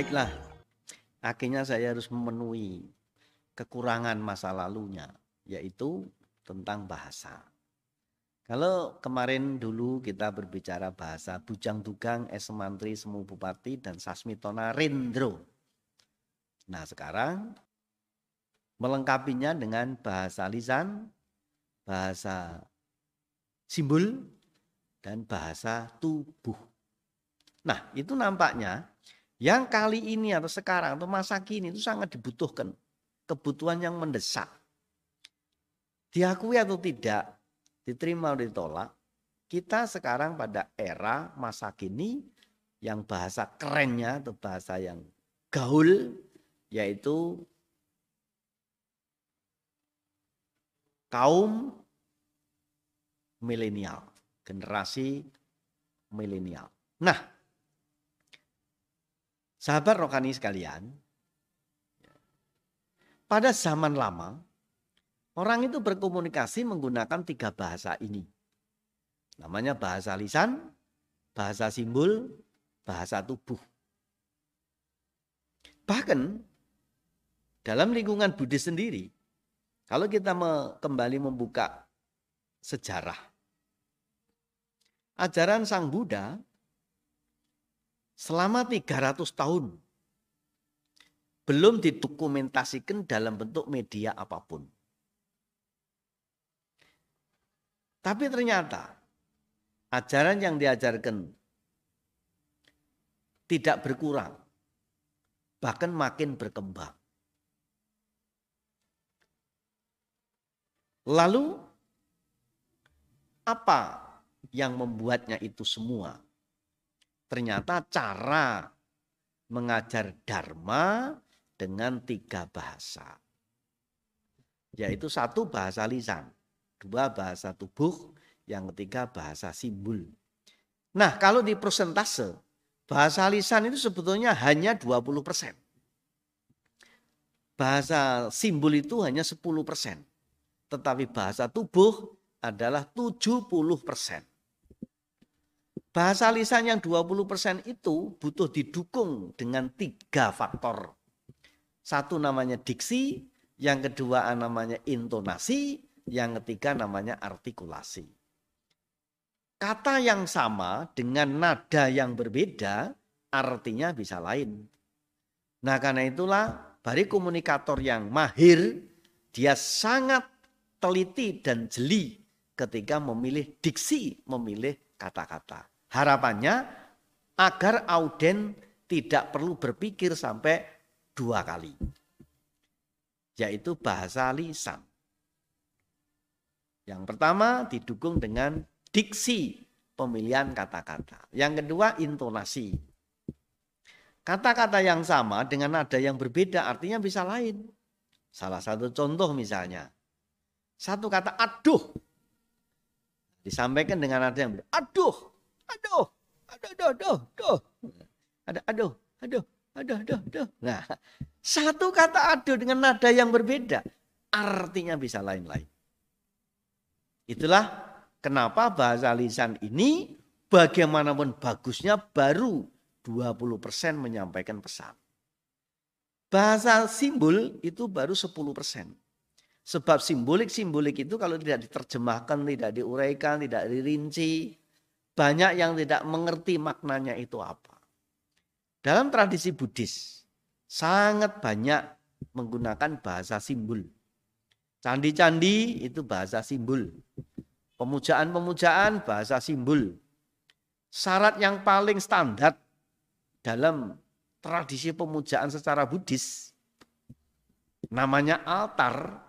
Baiklah, akhirnya saya harus memenuhi kekurangan masa lalunya, yaitu tentang bahasa. Kalau kemarin dulu kita berbicara bahasa Bujang Dugang, Es Mantri, Semu Bupati, dan Sasmitona Rindro. Nah sekarang melengkapinya dengan bahasa lisan, bahasa simbol, dan bahasa tubuh. Nah itu nampaknya yang kali ini atau sekarang atau masa kini itu sangat dibutuhkan. Kebutuhan yang mendesak. Diakui atau tidak, diterima atau ditolak, kita sekarang pada era masa kini yang bahasa kerennya atau bahasa yang gaul yaitu kaum milenial, generasi milenial. Nah, sahabat rokani sekalian, pada zaman lama Orang itu berkomunikasi menggunakan tiga bahasa ini. Namanya bahasa lisan, bahasa simbol, bahasa tubuh. Bahkan dalam lingkungan Buddhis sendiri, kalau kita kembali membuka sejarah, ajaran Sang Buddha selama 300 tahun belum didokumentasikan dalam bentuk media apa pun. Tapi ternyata ajaran yang diajarkan tidak berkurang, bahkan makin berkembang. Lalu apa yang membuatnya itu semua? Ternyata cara mengajar dharma dengan tiga bahasa. Yaitu satu bahasa lisan, dua bahasa tubuh, yang ketiga bahasa simbol. Nah, kalau di persentase, bahasa lisan itu sebetulnya hanya 20 persen. Bahasa simbol itu hanya 10 persen. Tetapi bahasa tubuh adalah 70 persen. Bahasa lisan yang 20 persen itu butuh didukung dengan tiga faktor. Satu namanya diksi, yang kedua namanya intonasi, yang ketiga namanya artikulasi. Kata yang sama dengan nada yang berbeda artinya bisa lain. Nah karena itulah bari komunikator yang mahir dia sangat teliti dan jeli ketika memilih diksi, memilih kata-kata. Harapannya agar auden tidak perlu berpikir sampai dua kali. Yaitu bahasa lisan. Yang pertama didukung dengan diksi pemilihan kata-kata. Yang kedua intonasi. Kata-kata yang sama dengan nada yang berbeda artinya bisa lain. Salah satu contoh misalnya. Satu kata aduh. Disampaikan dengan nada yang berbeda. Aduh, aduh, aduh, aduh, aduh, aduh. Ada aduh, aduh, aduh, aduh, aduh. Nah, satu kata aduh dengan nada yang berbeda artinya bisa lain-lain. Itulah kenapa bahasa lisan ini bagaimanapun bagusnya baru 20% menyampaikan pesan. Bahasa simbol itu baru 10%. Sebab simbolik-simbolik itu kalau tidak diterjemahkan, tidak diuraikan, tidak dirinci, banyak yang tidak mengerti maknanya itu apa. Dalam tradisi Buddhis, sangat banyak menggunakan bahasa simbol. Candi-candi itu bahasa simbol. Pemujaan-pemujaan bahasa simbol. Syarat yang paling standar dalam tradisi pemujaan secara Buddhis namanya altar.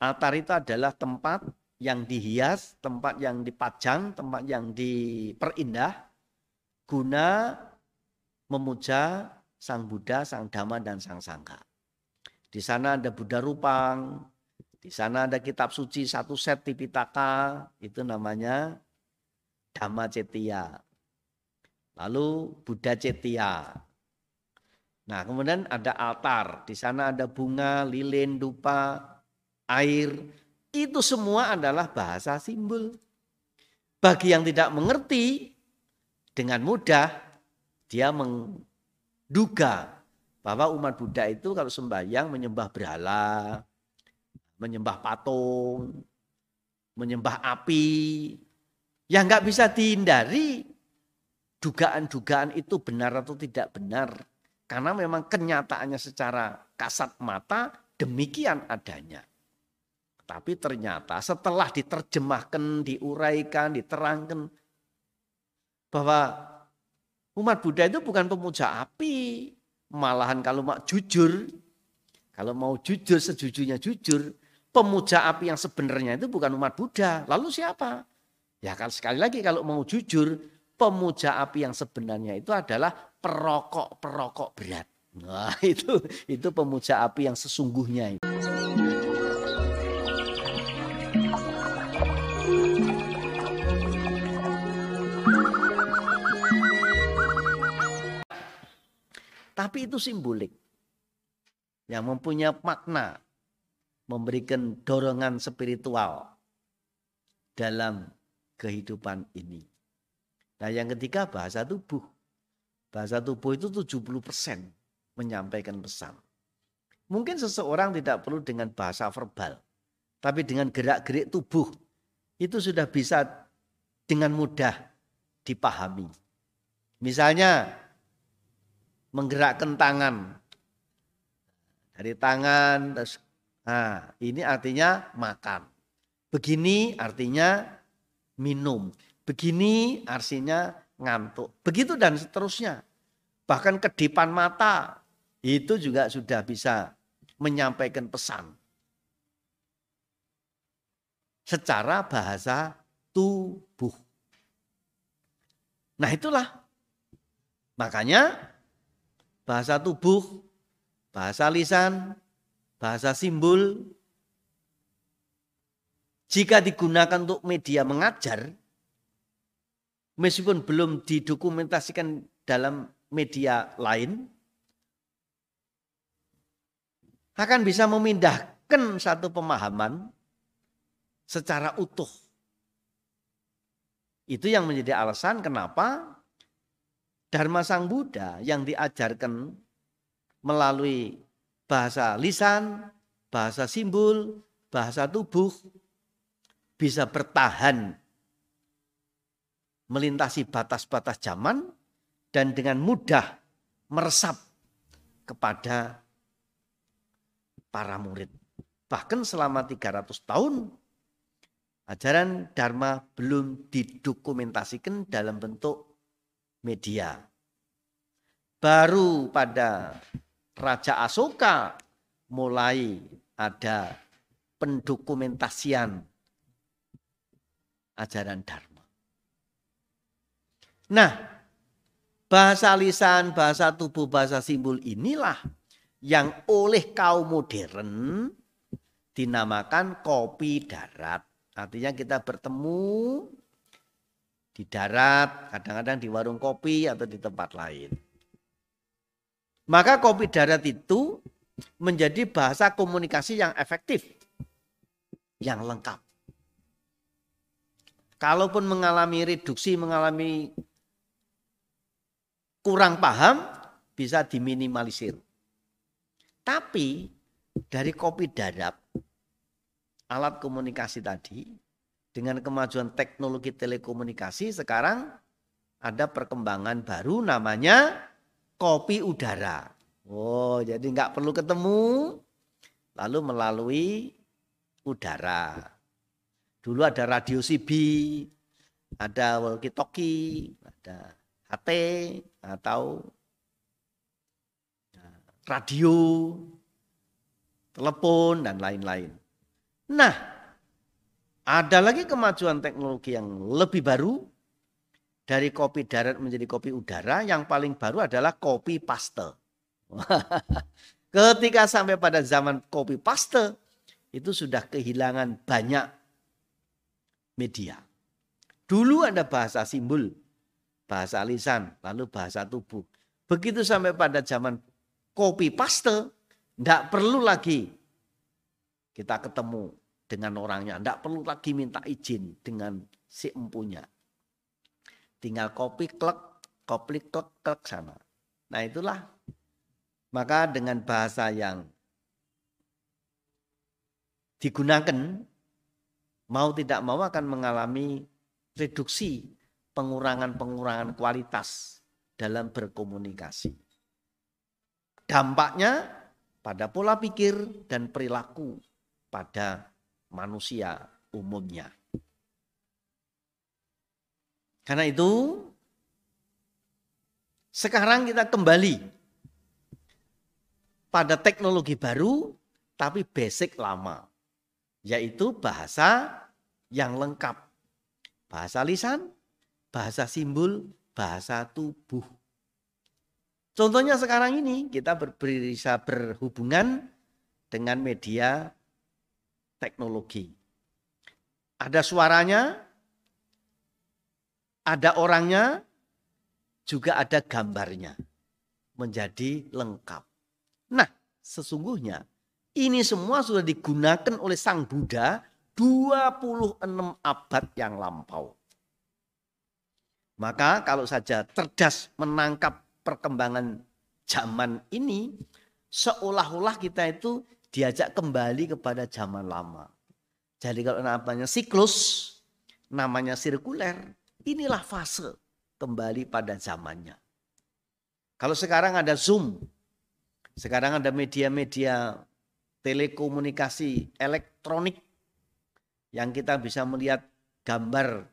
Altar itu adalah tempat yang dihias, tempat yang dipajang, tempat yang diperindah guna memuja Sang Buddha, Sang Dhamma dan Sang Sangha. Di sana ada Buddha Rupang, di sana ada kitab suci satu set Tipitaka, itu namanya Dhamma Cetia. Lalu Buddha Cetia. Nah, kemudian ada altar, di sana ada bunga, lilin, dupa, air. Itu semua adalah bahasa simbol. Bagi yang tidak mengerti, dengan mudah dia duga bahwa umat Buddha itu kalau sembahyang menyembah berhala, menyembah patung, menyembah api, yang nggak bisa dihindari dugaan-dugaan itu benar atau tidak benar. Karena memang kenyataannya secara kasat mata demikian adanya. Tapi ternyata setelah diterjemahkan, diuraikan, diterangkan bahwa umat Buddha itu bukan pemuja api. Malahan kalau mau jujur, kalau mau jujur sejujurnya jujur, pemuja api yang sebenarnya itu bukan umat Buddha. Lalu siapa? Ya kan sekali lagi kalau mau jujur, pemuja api yang sebenarnya itu adalah perokok-perokok berat. Nah, itu itu pemuja api yang sesungguhnya itu. Simbolik. Yang mempunyai makna. Memberikan dorongan spiritual dalam kehidupan ini. Nah yang ketiga bahasa tubuh. Bahasa tubuh itu 70% menyampaikan pesan. Mungkin seseorang tidak perlu dengan bahasa verbal. Tapi dengan gerak-gerik tubuh itu sudah bisa dengan mudah dipahami. Misalnya menggerakkan tangan. Dari tangan, terus, nah ini artinya makan. Begini artinya minum. Begini artinya ngantuk. Begitu dan seterusnya. Bahkan kedipan mata itu juga sudah bisa menyampaikan pesan. Secara bahasa tubuh. Nah itulah. Makanya bahasa tubuh, bahasa lisan, bahasa simbol. Jika digunakan untuk media mengajar, meskipun belum didokumentasikan dalam media lain, akan bisa memindahkan satu pemahaman secara utuh. Itu yang menjadi alasan kenapa Dharma Sang Buddha yang diajarkan melalui bahasa lisan, bahasa simbol, bahasa tubuh bisa bertahan melintasi batas-batas zaman dan dengan mudah meresap kepada para murid. Bahkan selama 300 tahun ajaran Dharma belum didokumentasikan dalam bentuk media. Baru pada Raja Asoka mulai ada pendokumentasian ajaran Dharma. Nah, bahasa lisan, bahasa tubuh, bahasa simbol inilah yang oleh kaum modern dinamakan kopi darat. Artinya kita bertemu di darat, kadang-kadang di warung kopi atau di tempat lain. Maka kopi darat itu menjadi bahasa komunikasi yang efektif, yang lengkap. Kalaupun mengalami reduksi, mengalami kurang paham, bisa diminimalisir. Tapi dari kopi darat, alat komunikasi tadi, dengan kemajuan teknologi telekomunikasi sekarang ada perkembangan baru namanya kopi udara. Oh, jadi nggak perlu ketemu, lalu melalui udara. Dulu ada radio CB, ada walkie talkie, ada HT atau ya, radio, telepon dan lain-lain. Nah, ada lagi kemajuan teknologi yang lebih baru dari kopi darat menjadi kopi udara. Yang paling baru adalah kopi paste. Ketika sampai pada zaman kopi paste, itu sudah kehilangan banyak media. Dulu ada bahasa simbol, bahasa lisan, lalu bahasa tubuh. Begitu sampai pada zaman kopi paste, tidak perlu lagi kita ketemu dengan orangnya. Tidak perlu lagi minta izin dengan si empunya. Tinggal kopi klek, kopi klek klek sana. Nah itulah. Maka dengan bahasa yang digunakan mau tidak mau akan mengalami reduksi pengurangan-pengurangan kualitas dalam berkomunikasi. Dampaknya pada pola pikir dan perilaku pada manusia umumnya. Karena itu sekarang kita kembali pada teknologi baru tapi basic lama. Yaitu bahasa yang lengkap. Bahasa lisan, bahasa simbol, bahasa tubuh. Contohnya sekarang ini kita bisa berhubungan dengan media teknologi. Ada suaranya, ada orangnya, juga ada gambarnya. Menjadi lengkap. Nah, sesungguhnya ini semua sudah digunakan oleh Sang Buddha 26 abad yang lampau. Maka kalau saja cerdas menangkap perkembangan zaman ini, seolah-olah kita itu diajak kembali kepada zaman lama. Jadi kalau namanya siklus, namanya sirkuler, inilah fase kembali pada zamannya. Kalau sekarang ada Zoom, sekarang ada media-media telekomunikasi elektronik yang kita bisa melihat gambar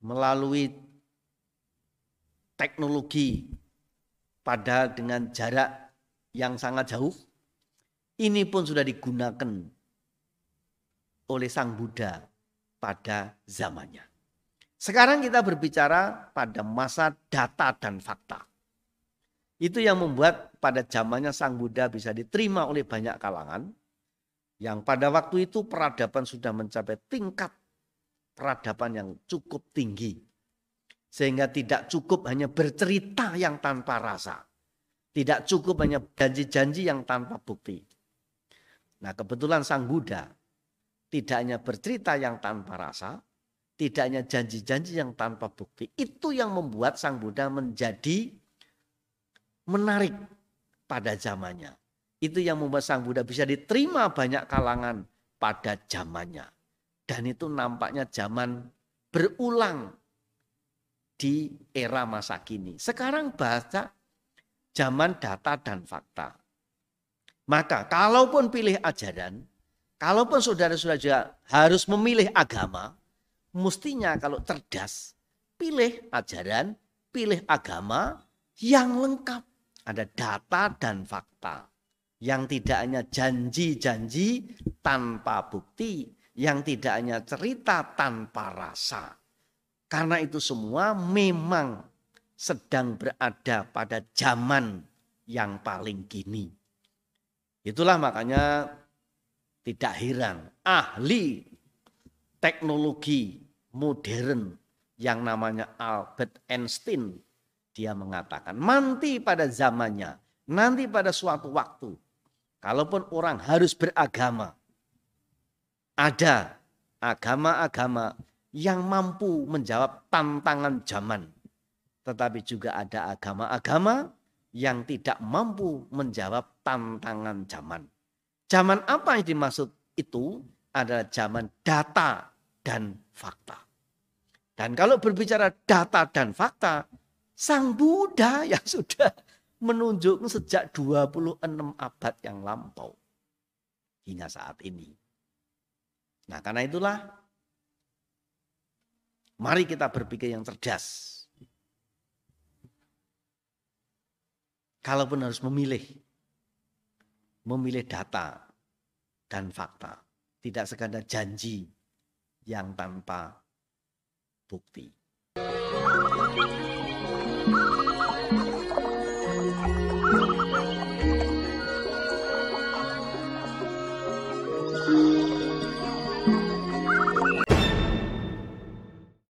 melalui teknologi pada dengan jarak yang sangat jauh. Ini pun sudah digunakan oleh Sang Buddha pada zamannya. Sekarang kita berbicara pada masa data dan fakta. Itu yang membuat pada zamannya Sang Buddha bisa diterima oleh banyak kalangan. Yang pada waktu itu peradaban sudah mencapai tingkat peradaban yang cukup tinggi. Sehingga tidak cukup hanya bercerita yang tanpa rasa. Tidak cukup hanya janji-janji yang tanpa bukti. Nah kebetulan Sang Buddha tidak hanya bercerita yang tanpa rasa, tidak hanya janji-janji yang tanpa bukti. Itu yang membuat Sang Buddha menjadi menarik pada zamannya. Itu yang membuat Sang Buddha bisa diterima banyak kalangan pada zamannya. Dan itu nampaknya zaman berulang di era masa kini. Sekarang bahasa zaman data dan fakta. Maka kalaupun pilih ajaran, kalaupun saudara-saudara harus memilih agama, mestinya kalau cerdas, pilih ajaran, pilih agama yang lengkap. Ada data dan fakta. Yang tidak hanya janji-janji tanpa bukti. Yang tidak hanya cerita tanpa rasa. Karena itu semua memang sedang berada pada zaman yang paling kini. Itulah makanya tidak heran ahli teknologi modern yang namanya Albert Einstein. Dia mengatakan nanti pada zamannya, nanti pada suatu waktu, kalaupun orang harus beragama, ada agama-agama yang mampu menjawab tantangan zaman. Tetapi juga ada agama-agama yang tidak mampu menjawab tantangan zaman. Zaman apa yang dimaksud itu adalah zaman data dan fakta. Dan kalau berbicara data dan fakta, Sang Buddha yang sudah menunjukkan sejak 26 abad yang lampau hingga saat ini. Nah, karena itulah mari kita berpikir yang cerdas. Kalaupun harus memilih memilih data dan fakta, tidak sekadar janji yang tanpa bukti.